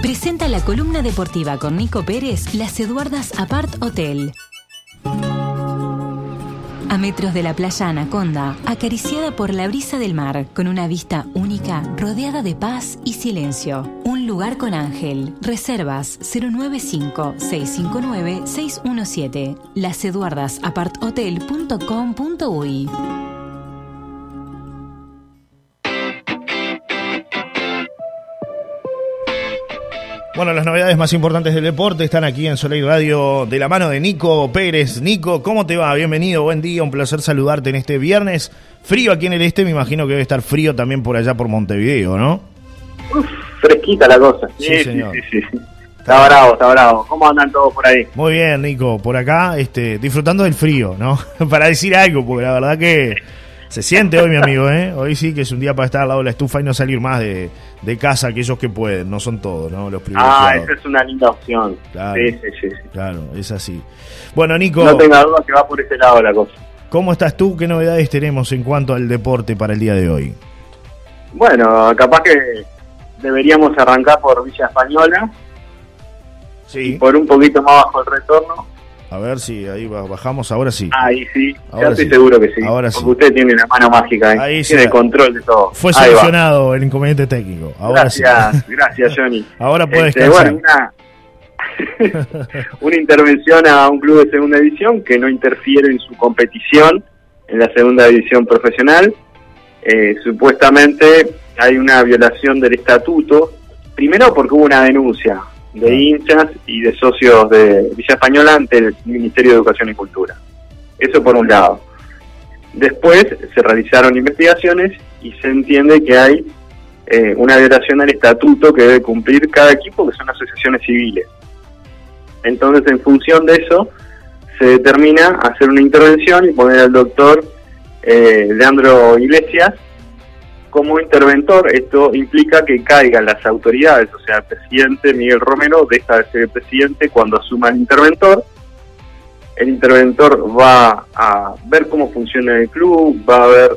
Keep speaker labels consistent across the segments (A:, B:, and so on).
A: presenta la columna deportiva con Nico Pérez, Las Eduardas Apart Hotel. A metros de la playa Anaconda, acariciada por la brisa del mar, con una vista única, rodeada de paz y silencio. Un lugar con ángel. Reservas 095-659-617. Laseduardasaparthotel.com.uy
B: Bueno, las novedades más importantes del deporte están aquí en Soleil Radio de la mano de Nico Pérez. Nico, ¿cómo te va? Bienvenido, buen día, un placer saludarte en este viernes. Frío aquí en el este, me imagino que debe estar frío también por allá por Montevideo, ¿no?
C: Uf, fresquita la cosa.
B: Sí, señor.
C: Sí, sí, Está bravo, está bravo. ¿Cómo andan todos por ahí?
B: Muy bien, Nico, por acá, este, disfrutando del frío, ¿no? para decir algo, porque la verdad que se siente hoy, mi amigo, ¿eh? Hoy sí que es un día para estar al lado de la estufa y no salir más de, de casa aquellos que pueden, no son todos, ¿no? Los
C: Ah, esa es una linda opción.
B: Claro,
C: sí, sí, sí,
B: Claro, es así. Bueno, Nico.
C: No tenga duda que va por ese lado la cosa.
B: ¿Cómo estás tú? ¿Qué novedades tenemos en cuanto al deporte para el día de hoy?
C: Bueno, capaz que deberíamos arrancar por Villa Española.
B: Sí.
C: por un poquito más bajo el retorno.
B: A ver si ahí bajamos, ahora sí.
C: Ahí sí,
B: ahora
C: ya estoy
B: sí.
C: seguro que sí.
B: Ahora
C: porque
B: sí.
C: usted tiene la mano mágica, ¿eh?
B: Ahí
C: tiene control de todo.
B: Fue
C: Ahí va.
B: solucionado el inconveniente técnico. Ahora
C: gracias,
B: sí.
C: gracias Johnny.
B: Ahora puedes
C: Este, bueno, una, una intervención a un club de segunda división que no interfiere en su competición en la segunda división profesional. Eh, supuestamente hay una violación del estatuto, primero porque hubo una denuncia de hinchas y de socios de Villa Española ante el Ministerio de Educación y Cultura. Eso por un lado. Después se realizaron investigaciones y se entiende que hay eh, una violación al estatuto que debe cumplir cada equipo, que son asociaciones civiles. Entonces, en función de eso, se determina hacer una intervención y poner al doctor eh, Leandro Iglesias como interventor. Esto implica que caigan las autoridades, o sea, el presidente Miguel Romero deja de ser el presidente cuando asuma el interventor. El interventor va a ver cómo funciona el club, va a ver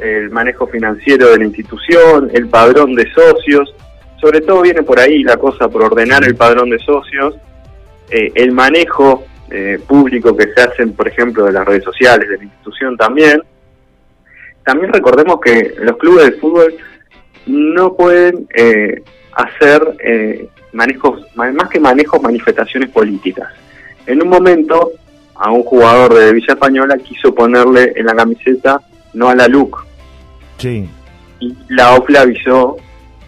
C: el manejo financiero de la institución, el padrón de socios, sobre todo viene por ahí la cosa por ordenar el padrón de socios, eh, el manejo eh, público que se hacen, por ejemplo, de las redes sociales, de la institución también. También recordemos que los clubes de fútbol no pueden eh, hacer eh, manejos, ma- más que manejos, manifestaciones políticas. En un momento, a un jugador de Villa Española quiso ponerle en la camiseta no a la LUC,
B: Sí.
C: y la OFLA avisó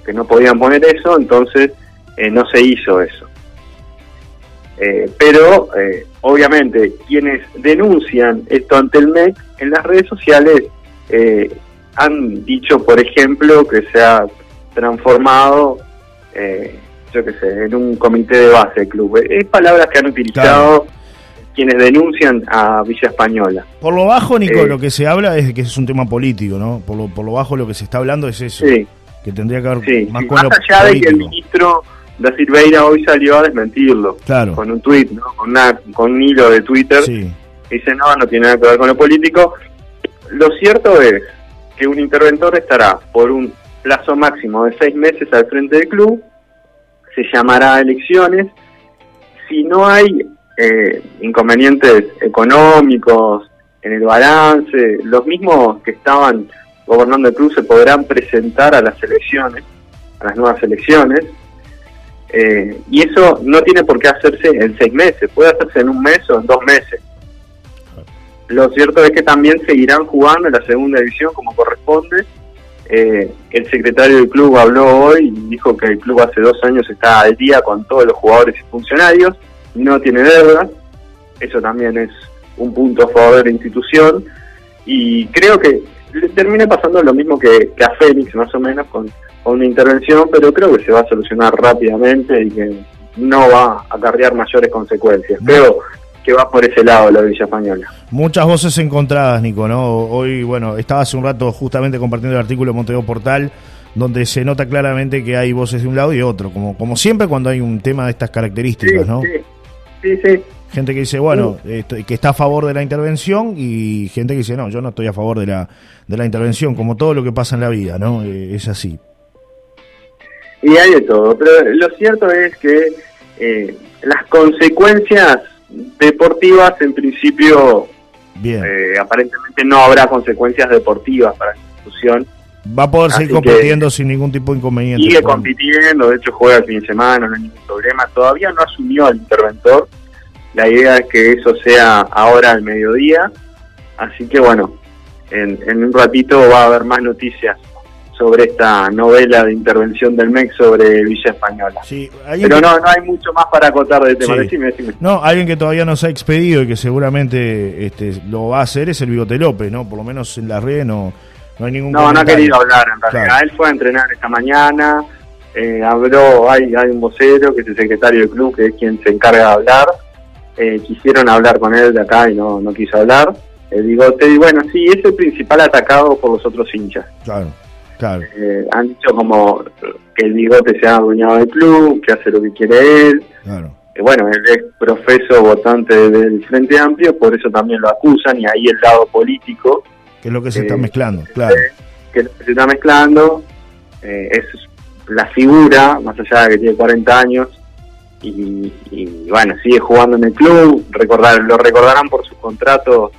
C: que no podían poner eso, entonces eh, no se hizo eso. Eh, pero eh, obviamente quienes denuncian esto ante el MEC en las redes sociales eh, han dicho, por ejemplo, que se ha transformado, eh, yo qué sé, en un comité de base del club. Es palabras que han utilizado quienes denuncian a Villa Española.
B: Por lo bajo, Nico,
C: Eh.
B: lo que se habla es que es un tema político, ¿no? Por lo, por lo bajo lo que se está hablando es eso.
C: Sí.
B: Que tendría que haber
C: Sí,
B: más
C: sí,
B: con
C: más allá de que el
B: político.
C: ministro da Silveira hoy salió a desmentirlo
B: Claro.
C: con un tuit, ¿no? con, una, con un hilo de Twitter,
B: Sí.
C: dice no, no tiene nada que ver con lo político. Lo cierto es que un interventor estará por un plazo máximo de seis meses al frente del club, se llamará a elecciones, si no hay eh, inconvenientes económicos en el balance, los mismos que estaban gobernando el club se podrán presentar a las elecciones, a las nuevas elecciones, eh, y eso no tiene por qué hacerse en seis meses, puede hacerse en un mes o en dos meses. Lo cierto es que también seguirán jugando en la segunda división como corresponde. Eh, el secretario del club habló hoy y dijo que el club hace dos años está al día con todos los jugadores y funcionarios, no tiene deudas, eso también es un punto a favor de la institución y creo que le termina pasando lo mismo que, que a Félix más o menos con, con una intervención, pero creo que se va a solucionar rápidamente y que no va a acarrear mayores consecuencias. Creo que va por ese lado la Villa Española.
B: Muchas voces encontradas, Nico, ¿no? Hoy, bueno, estaba hace un rato justamente compartiendo el artículo de Montevideo Portal, donde se nota claramente que hay voces de un lado y otro, como, como siempre cuando hay un tema de estas características, ¿no?
C: sí, sí, sí.
B: Gente que dice, bueno, que está a favor de la intervención y gente que dice, no, yo no estoy a favor de la, de la intervención, como todo lo que pasa en la vida, ¿no? Eh, es así.
C: Y hay de todo, pero lo cierto es que eh, las consecuencias deportivas en principio
B: Bien.
C: Eh, aparentemente no habrá consecuencias deportivas para la institución.
B: Va a poder seguir compitiendo sin ningún tipo de inconveniente.
C: Sigue compitiendo, de hecho juega el fin de semana, no hay ningún problema. Todavía no asumió al interventor. La idea es que eso sea ahora al mediodía. Así que bueno, en, en un ratito va a haber más noticias sobre esta novela de intervención del MEC sobre Villa Española.
B: Sí,
C: Pero no, no hay mucho más para acotar de tema. Decime,
B: No, alguien que todavía no se ha expedido y que seguramente este, lo va a hacer es el Bigote López, ¿no? Por lo menos en la red no, no hay ningún
C: No, no ha querido hablar en realidad. Él fue a entrenar esta mañana, eh, habló, hay, hay un vocero que es el secretario del club, que es quien se encarga de hablar. Eh, quisieron hablar con él de acá y no, no quiso hablar. El Bigote, y bueno, sí, es el principal atacado por los otros hinchas.
B: Claro.
C: Eh, han dicho como que el bigote se ha adueñado del club, que hace lo que quiere él. Eh, bueno, él es profeso votante del Frente Amplio, por eso también lo acusan y ahí el lado político.
B: Que es lo que se está eh, mezclando, claro.
C: que se está mezclando es la figura, más allá de que tiene 40 años, y, bueno, sigue jugando en el club, recordar, lo recordarán por su contrato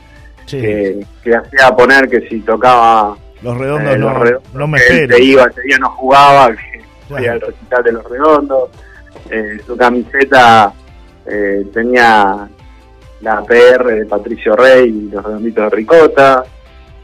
C: que, que hacía poner que si tocaba
B: los redondos, no, no, me
C: espero. iba, ese día no jugaba, que el recital de los redondos. Eh, su camiseta eh, tenía la PR de Patricio Rey y los redonditos de Ricota.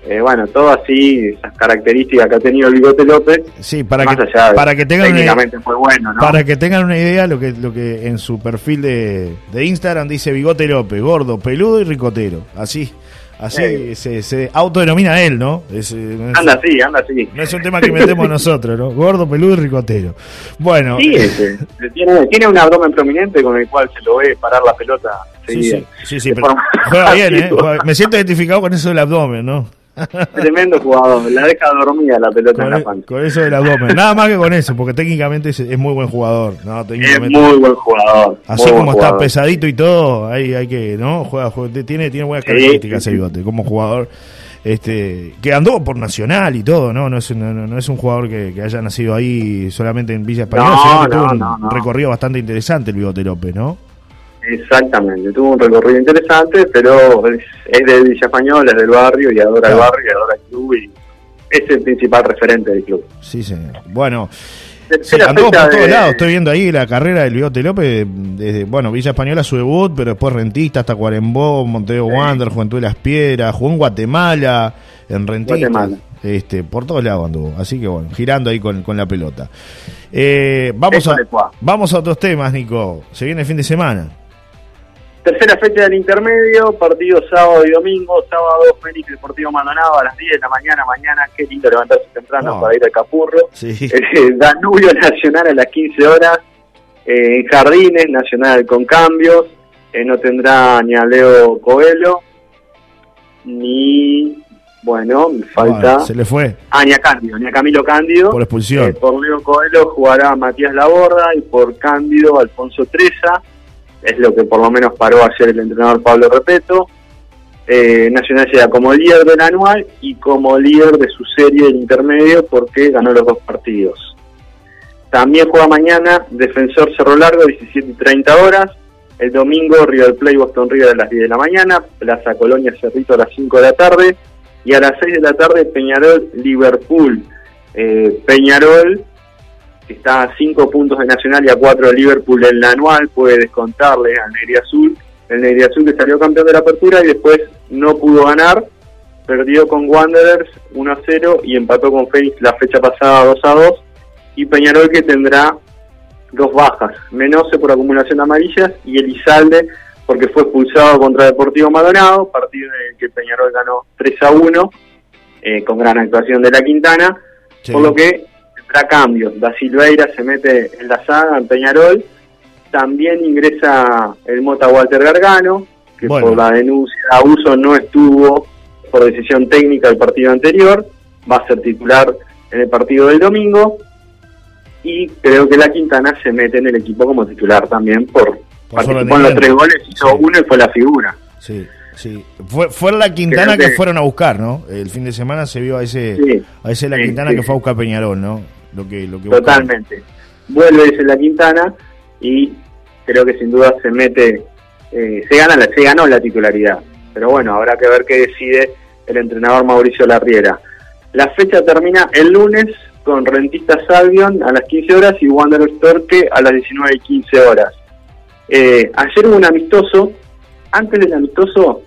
C: Eh, bueno, todo así, esas características que ha tenido el Bigote López.
B: Sí, para que, para que tengan
C: una, fue bueno, ¿no?
B: Para que tengan una idea, lo que, lo que en su perfil de, de Instagram dice Bigote López, gordo, peludo y ricotero. Así. Así se, se, autodenomina él, ¿no?
C: Es, eh, anda así, anda así.
B: No es un tema que metemos nosotros, ¿no? Gordo, peludo y ricotero. Bueno.
C: Sí, ese, tiene, tiene un abdomen prominente con el cual se lo ve parar la pelota.
B: Sí, sí, sí, sí pero juega bien, ¿eh? Me siento identificado con eso del abdomen, ¿no?
C: Tremendo jugador, la deja dormida la pelota en la panza.
B: Con eso del abdomen, nada más que con eso, porque técnicamente es, muy buen jugador. ¿no?
C: es muy buen jugador.
B: Así como está pesadito y todo, hay, hay que, ¿no? Juega, tiene, tiene buenas características ese bigote como jugador. Este, que andó por Nacional y todo, ¿no? No es, no, es un jugador que, haya nacido ahí solamente en Villa Española, sino que tuvo un recorrido bastante interesante el Bigote López, ¿no?
C: Exactamente, tuvo un recorrido interesante, pero es, de Villa Española, es del barrio y adora el barrio y adora el club y es el principal referente del club.
B: Sí, señor. Bueno, sí, andó por todos lados. Estoy viendo ahí la carrera del Bigote López, desde, bueno, Villa Española su debut, pero después Rentista hasta Cuarembó, Montevideo Wander, Juventud de las Piedras, jugó en Guatemala, en Rentista. Este, por todos lados anduvo. Así que bueno, girando ahí con, la pelota. Eh, vamos, a, vamos a otros temas, Nico. Se viene el fin de semana.
C: Tercera fecha del intermedio, partido sábado y domingo, sábado Fénix Deportivo Maldonado a las 10 de la mañana, mañana, qué lindo levantarse temprano para ir al Capurro. Eh, Danubio Nacional a las 15 horas, eh, Jardines Nacional con cambios, eh, no tendrá ni a Leo Coelho, ni, bueno, me falta...
B: se le fue.
C: Ah, ni a Cándido, ni a Camilo Cándido.
B: Por expulsión.
C: por Leo Coelho jugará Matías Laborda y por Cándido Alfonso Treza es lo que por lo menos paró ayer el entrenador Pablo Repeto. Eh, Nacional llega como líder del anual y como líder de su serie del intermedio porque ganó los dos partidos. También juega mañana Defensor Cerro Largo, 17 y 30 horas. El domingo River Play Boston River a las 10 de la mañana. Plaza Colonia Cerrito a las 5 de la tarde. Y a las 6 de la tarde Peñarol Liverpool. Eh, Peñarol está a 5 puntos de Nacional y a 4 de Liverpool. En la anual, puede descontarle al Negri Azul. El Negri Azul que salió campeón de la apertura y después no pudo ganar, perdió con Wanderers 1 a 0 y empató con Fénix la fecha pasada 2 a 2. Y Peñarol que tendrá dos bajas, Menose por acumulación de amarillas y Elizalde porque fue expulsado contra Deportivo Maldonado, partido en el que Peñarol ganó 3 a 1 eh, con gran actuación de la Quintana, por lo que tendrá cambios. Da Silveira se mete en la saga en Peñarol. También ingresa el Mota Walter Gargano, que por la denuncia de abuso no estuvo por decisión técnica el partido anterior. Va a ser titular en el partido del domingo. Y creo que la Quintana se mete en el equipo como titular también por, participó en los tres goles, hizo uno y fue la figura.
B: Sí. Sí, fue, fue la Quintana que, fueron a buscar, ¿no? El fin de semana se vio a ese, a ese la Quintana que fue a buscar Peñarol, ¿no?
C: Lo que, lo que Totalmente. vuelve desde la Quintana y creo que sin duda se mete, eh, se, gana la, se ganó la titularidad. Pero bueno, habrá que ver qué decide el entrenador Mauricio Larriera. La fecha termina el lunes con Rentista Salvion a las 15 horas y Wanderers Torque a las 19 y 15 horas. Eh, ayer hubo un amistoso, antes del amistoso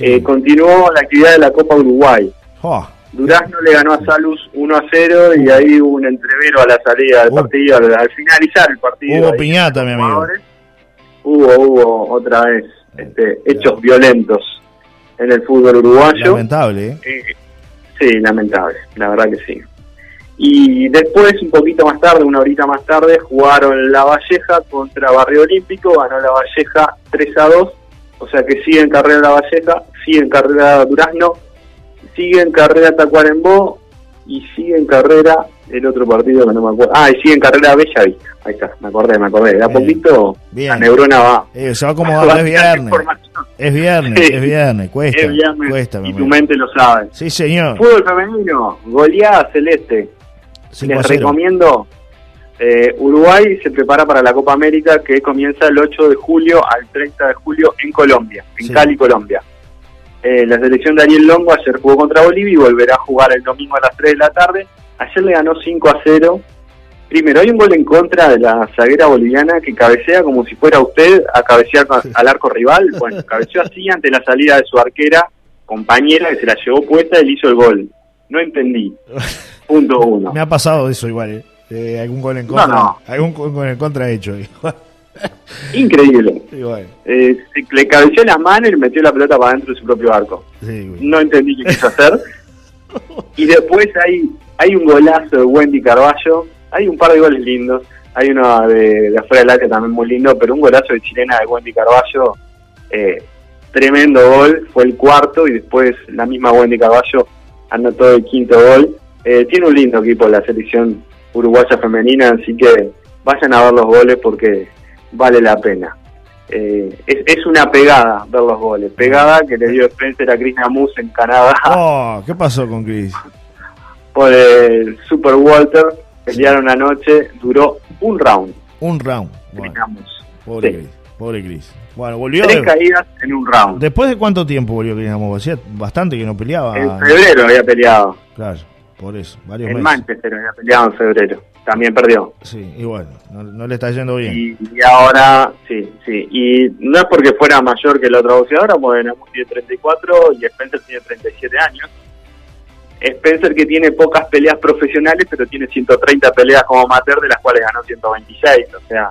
C: eh, continuó la actividad de la Copa Uruguay. Durazno le ganó a Salus 1 a 0 y ahí hubo un entrevero a la salida del partido, al, finalizar el partido.
B: Hubo piñata, mi amigo.
C: Hubo, hubo otra vez este, hechos violentos en el fútbol uruguayo.
B: Lamentable, ¿eh? ¿eh?
C: Sí, lamentable, la verdad que sí. Y después, un poquito más tarde, una horita más tarde, jugaron La Valleja contra Barrio Olímpico, ganó La Valleja 3 a 2, o sea que sigue en carrera La Valleja, sigue en carrera Durazno, sigue en carrera Tacuarembó y sigue en carrera el otro partido que no me acuerdo. Ah, y sigue en carrera Bella Vista. Ahí está, me acordé, me acordé. De a poquito la neurona va.
B: Eh, se va como va, es viernes. Es viernes, es viernes, cuesta. Es viernes cuesta,
C: y tu mente lo sabe.
B: Sí, señor.
C: Fútbol femenino, goleada celeste. Les recomiendo. Eh, Uruguay se prepara para la Copa América que comienza el 8 de julio al 30 de julio en Colombia, en Cali, Colombia. Eh, la selección de Ariel Longo ayer jugó contra Bolivia y volverá a jugar el domingo a las 3 de la tarde. Ayer le ganó 5 a 0. Primero, hay un gol en contra de la zaguera boliviana que cabecea como si fuera usted a cabecear al arco rival. Bueno, cabeceó así ante la salida de su arquera, compañera, que se la llevó puesta y le hizo el gol. No entendí. Punto uno.
B: Me ha pasado eso igual, ¿eh? algún gol en contra. No, no. Algún gol en contra hecho.
C: Increíble. Eh, le cabeció las manos y le metió la pelota para dentro de su propio arco. no entendí qué quiso hacer. y después hay, hay un golazo de Wendy Carballo. Hay un par de goles lindos. Hay uno de, afuera del área también muy lindo, pero un golazo de chilena de Wendy Carballo. Eh, tremendo gol. Fue el cuarto y después la misma Wendy Carballo anotó el quinto gol. Eh, tiene un lindo equipo la selección uruguaya femenina, así que vayan a ver los goles porque vale la pena. Eh, es, una pegada ver los goles, pegada que le dio Spencer a Chris Namus en Canadá.
B: Oh, ¿Qué pasó con Chris?
C: Por el Super Walter, pelearon anoche, duró un round.
B: Un round. Pobre, Chris, pobre Chris. Bueno, volvió.
C: Tres caídas en un round.
B: ¿Después de cuánto tiempo volvió Chris Namus? Hacía bastante que no peleaba.
C: En febrero había peleado.
B: Claro, por eso, varios
C: en Manchester había peleado en febrero también perdió.
B: Sí, y bueno, no, le está yendo bien.
C: Y, ahora, sí, sí. Y no es porque fuera mayor que la otra boxeadora, porque Namus tiene 34 y Spencer tiene 37 años. Spencer que tiene pocas peleas profesionales, pero tiene 130 peleas como amateur, de las cuales ganó 126. O sea,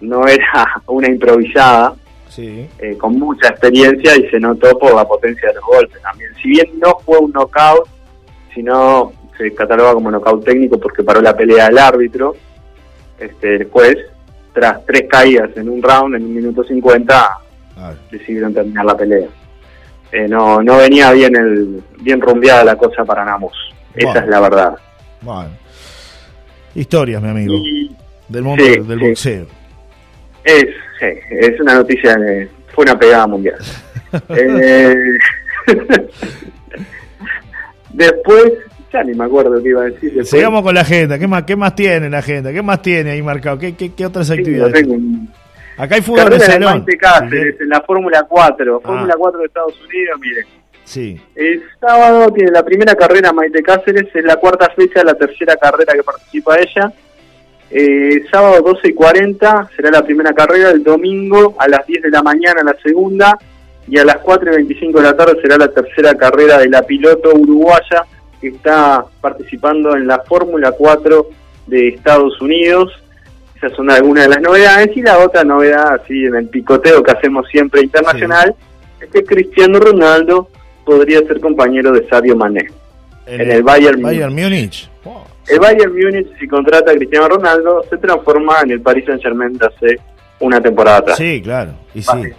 C: no era una improvisada.
B: Sí.
C: Eh, con mucha experiencia y se notó por la potencia de los golpes también. Si bien no fue un knockout, sino se cataloga como nocaut técnico porque paró la pelea del árbitro. Este, el juez, tras tres caídas en un round, en un minuto 50, decidieron terminar la pelea. Eh, no, no venía bien el bien rumbeada la cosa para Namus. Esa es la verdad.
B: Bueno. Historias, mi amigo. del mundo del boxeo.
C: Es, es una noticia, fue una pegada mundial. eh, después, ya ni me acuerdo qué iba a decir.
B: Sigamos con la agenda. ¿Qué más, qué más tiene la agenda? ¿Qué más tiene ahí marcado? ¿Qué, qué, otras actividades? Acá hay fútbol de salón.
C: en la Fórmula 4. Ah. Fórmula 4 de Estados Unidos, miren.
B: Sí.
C: El sábado tiene la primera carrera Maite Cáceres, es la cuarta fecha, la tercera carrera que participa ella. Eh, sábado 12 y 40 será la primera carrera, el domingo a las 10 de la mañana la segunda y a las 4 y 25 de la tarde será la tercera carrera de la piloto uruguaya que está participando en la Fórmula 4 de Estados Unidos. Esas son algunas de las novedades. Y la otra novedad, así en el picoteo que hacemos siempre internacional, es que Cristiano Ronaldo podría ser compañero de Sadio Mané en, el, Bayern,
B: Múnich.
C: El Bayern Múnich, si contrata a Cristiano Ronaldo, se transforma en el Paris Saint-Germain de hace una temporada atrás.
B: Sí, claro. Y sí.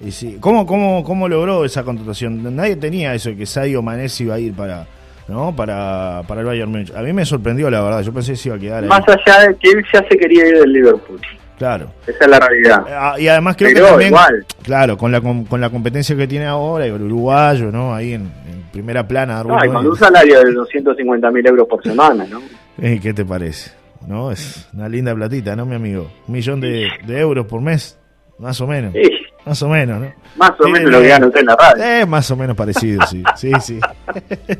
B: Y sí. ¿Cómo, cómo, ¿Cómo logró esa contratación? Nadie tenía eso, que Sadio Mané iba a ir para ¿no? Para, para el Bayern Múnich. A mí me sorprendió, la verdad. Yo pensé que se iba a quedar
C: Más allá de que él ya se quería ir del Liverpool.
B: Claro.
C: Esa es la realidad.
B: Ah, y además creo que también, claro, con la, con, la competencia que tiene ahora, y el uruguayo, ¿no? Ahí en, primera plana.
C: No, y con un salario de 250 mil euros por semana, ¿no?
B: Eh, ¿Qué te parece? ¿no? Es una linda platita, ¿no, mi amigo? Un millón de, euros por mes, más o menos. Más o menos, ¿no?
C: Más o menos lo que gana usted en la radio.
B: Es más o menos parecido, sí. Sí, sí.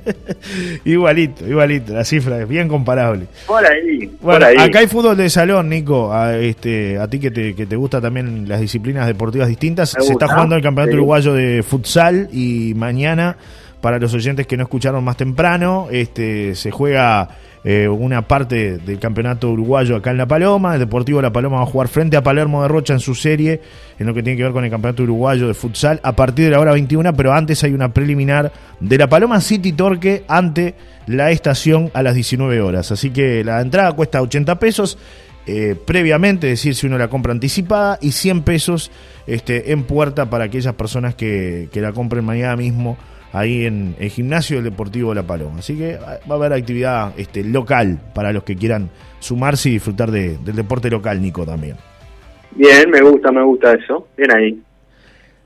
B: igualito, igualito. La cifra es bien comparable.
C: Por ahí.
B: Bueno, acá hay fútbol de salón, Nico. A, este, a ti que te, que te gusta también las disciplinas deportivas distintas. Se está jugando el Campeonato Uruguayo de Futsal y mañana para los oyentes que no escucharon más temprano, este, se juega eh, una parte del campeonato uruguayo acá en La Paloma. El Deportivo La Paloma va a jugar frente a Palermo de Rocha en su serie, en lo que tiene que ver con el campeonato uruguayo de futsal, a partir de la hora 21, pero antes hay una preliminar de La Paloma City Torque ante la estación a las 19 horas. Así que la entrada cuesta 80 pesos. Eh, previamente, es decir, si uno la compra anticipada, y 100 pesos este, en puerta para aquellas personas que, que la compren mañana mismo ahí en el gimnasio del Deportivo La Paloma. Así que va a haber actividad este, local para los que quieran sumarse y disfrutar del deporte local, Nico, también.
C: Bien, me gusta, me gusta eso. Bien ahí.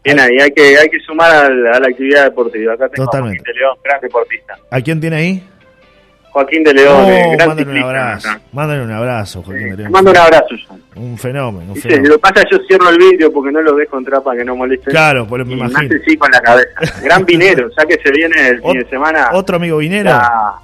C: Bien ahí, hay que, hay que sumar a la, actividad deportiva. Acá tengo Totalmente. a León, gran deportista.
B: ¿A quién tiene ahí?
C: Joaquín de León.
B: Oh, mándale un abrazo. Mándale un abrazo, Joaquín de León.
C: Mando un abrazo,
B: Un fenómeno. Un
C: fenómeno. Lo que pasa yo cierro el vídeo porque no lo dejo entrar para que no moleste.
B: Claro, por lo que me imagino.
C: sí con la cabeza. Gran vinero, ya que se viene el fin de semana.
B: ¿Otro amigo vinero?
C: ah.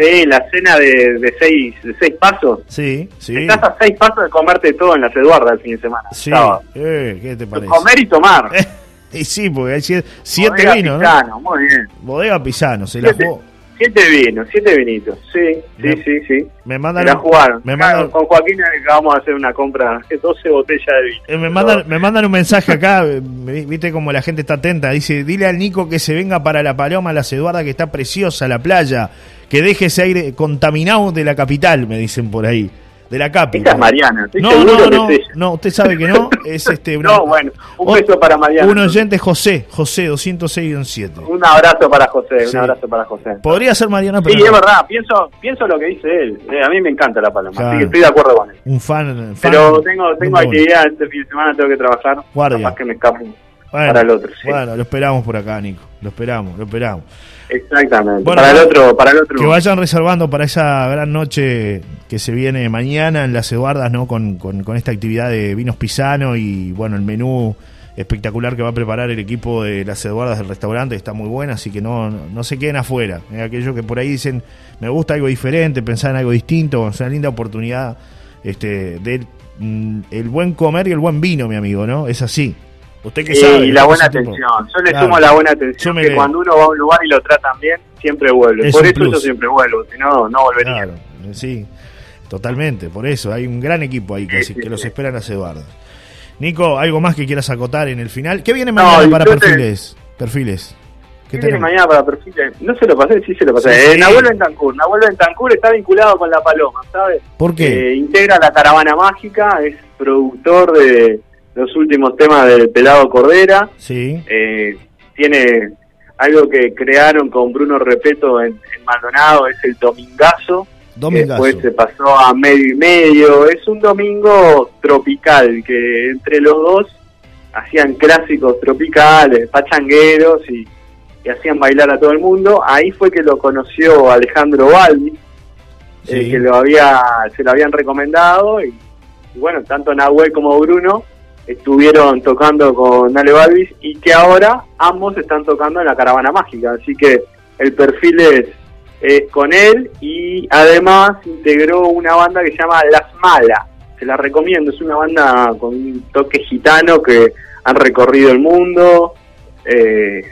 C: Sí, la cena de, de, seis, de seis pasos.
B: Sí, sí.
C: Estás a seis pasos de comerte todo en la Eduardas el fin de semana.
B: Sí, eh, ¿qué te parece?
C: Comer y tomar.
B: y sí, porque hay siete, vinos,
C: Pisano, muy bien.
B: Bodega Pisano, se la jugó.
C: Siete vinos, siete vinitos, sí, sí, sí, sí.
B: Me mandan,
C: la jugaron. Me mandan, con Joaquín vamos a hacer una compra de 12 botellas de vino.
B: Eh, me, mandan, me mandan un mensaje acá, viste como la gente está atenta, dice, dile al Nico que se venga para la Paloma, la Eduarda, que está preciosa la playa, que deje ese aire contaminado de la capital, me dicen por ahí de la Capi.
C: Esta es Mariana,
B: no, no, no, no, usted sabe que no, es este...
C: no, bueno, un beso para Mariana.
B: Un oyente José, José 206-7.
C: Un abrazo para José, un abrazo para José.
B: Podría ser Mariana,
C: pero... Sí, es verdad, pienso, pienso lo que dice él, eh, a mí me encanta la paloma, así que estoy de acuerdo con él.
B: Un fan,
C: Pero tengo, tengo actividad este fin de semana, tengo que trabajar, Guardia. capaz que me escapo para el otro.
B: Bueno, lo esperamos por acá, Nico, lo esperamos, lo esperamos.
C: Exactamente. para el otro, para el otro.
B: Que vayan reservando para esa gran noche que se viene mañana en las Eduardas, ¿no? Con, con, esta actividad de vinos pisano y bueno, el menú espectacular que va a preparar el equipo de las Eduardas del restaurante, está muy buena, así que no, no, se queden afuera. aquellos que por ahí dicen, me gusta algo diferente, pensar en algo distinto, es una linda oportunidad este, de mm, el buen comer y el buen vino, mi amigo, ¿no? Es así. Usted que sabe.
C: Y la buena atención. Yo le sumo la buena atención que cuando uno va a un lugar y lo tratan bien, siempre vuelve. por eso yo siempre vuelvo, si no, no volvería. Claro,
B: sí, totalmente. Por eso hay un gran equipo ahí que, que los esperan a Eduardo. Nico, ¿algo más que quieras acotar en el final? ¿Qué viene mañana para perfiles? Perfiles.
C: ¿Qué, viene mañana para perfiles? No se lo pasé, sí se lo pasé. Sí, eh, Nahuel Bentancur. Nahuel Bentancur está vinculado con La Paloma, ¿sabes?
B: ¿Por qué?
C: Eh, integra la Caravana Mágica, es productor de los últimos temas del Pelado Cordera.
B: Sí.
C: Eh, tiene algo que crearon con Bruno Repeto en, Maldonado, es el Domingazo.
B: Domingazo.
C: después se pasó a medio y medio. Es un domingo tropical, que entre los dos hacían clásicos tropicales, pachangueros y, hacían bailar a todo el mundo. Ahí fue que lo conoció Alejandro Balbi, eh, que lo había, se lo habían recomendado y, y bueno, tanto Nahuel como Bruno estuvieron tocando con Ale Balvis y que ahora ambos están tocando en la Caravana Mágica. Así que el perfil es, con él y además integró una banda que se llama Las Malas. Se la recomiendo, es una banda con un toque gitano que han recorrido el mundo, eh,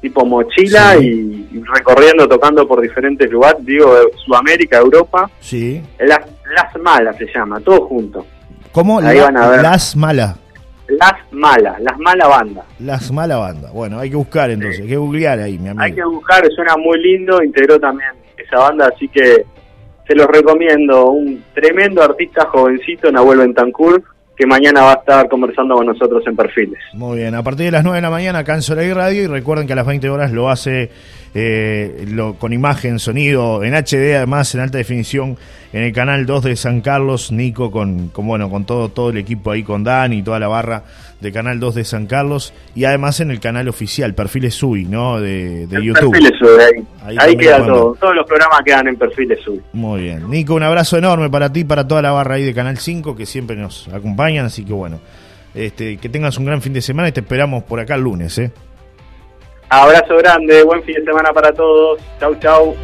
C: tipo mochila y, recorriendo, tocando por diferentes lugares, digo, Sudamérica, Europa.
B: Sí.
C: Las, las Malas se llama, todo junto.
B: ¿Cómo? Las Malas.
C: Las Malas, Las Mala Banda.
B: Las Mala Banda. Bueno, hay que buscar entonces, hay que googlear ahí, mi amigo.
C: Hay que buscar, suena muy lindo, integró también esa banda, así que se los recomiendo. Un tremendo artista jovencito, Nahuel Bentancur, que mañana va a estar conversando con nosotros en Perfiles.
B: Muy bien, a partir de las 9 de la mañana en Soleil Radio y recuerden que a las 20 horas lo hace eh, lo, con imagen, sonido, en HD, además en alta definición en el canal 2 de San Carlos, Nico, con, con, bueno, con todo, todo el equipo ahí, con Dani y toda la barra de Canal 2 de San Carlos, y además en el canal oficial, Perfiles Sui, ¿no? De, de YouTube.
C: Perfiles Sui, ahí, ahí, queda todo. Todos los programas quedan en Perfiles Sui.
B: Muy bien. Nico, un abrazo enorme para ti, para toda la barra ahí de Canal 5, que siempre nos acompañan, así que bueno, este, que tengas un gran fin de semana y te esperamos por acá el lunes, ¿eh?
C: Abrazo grande, buen fin de semana para todos. Chau, chau.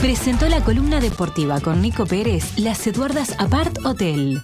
A: Presentó la columna deportiva con Nico Pérez, Las Eduardas Apart Hotel.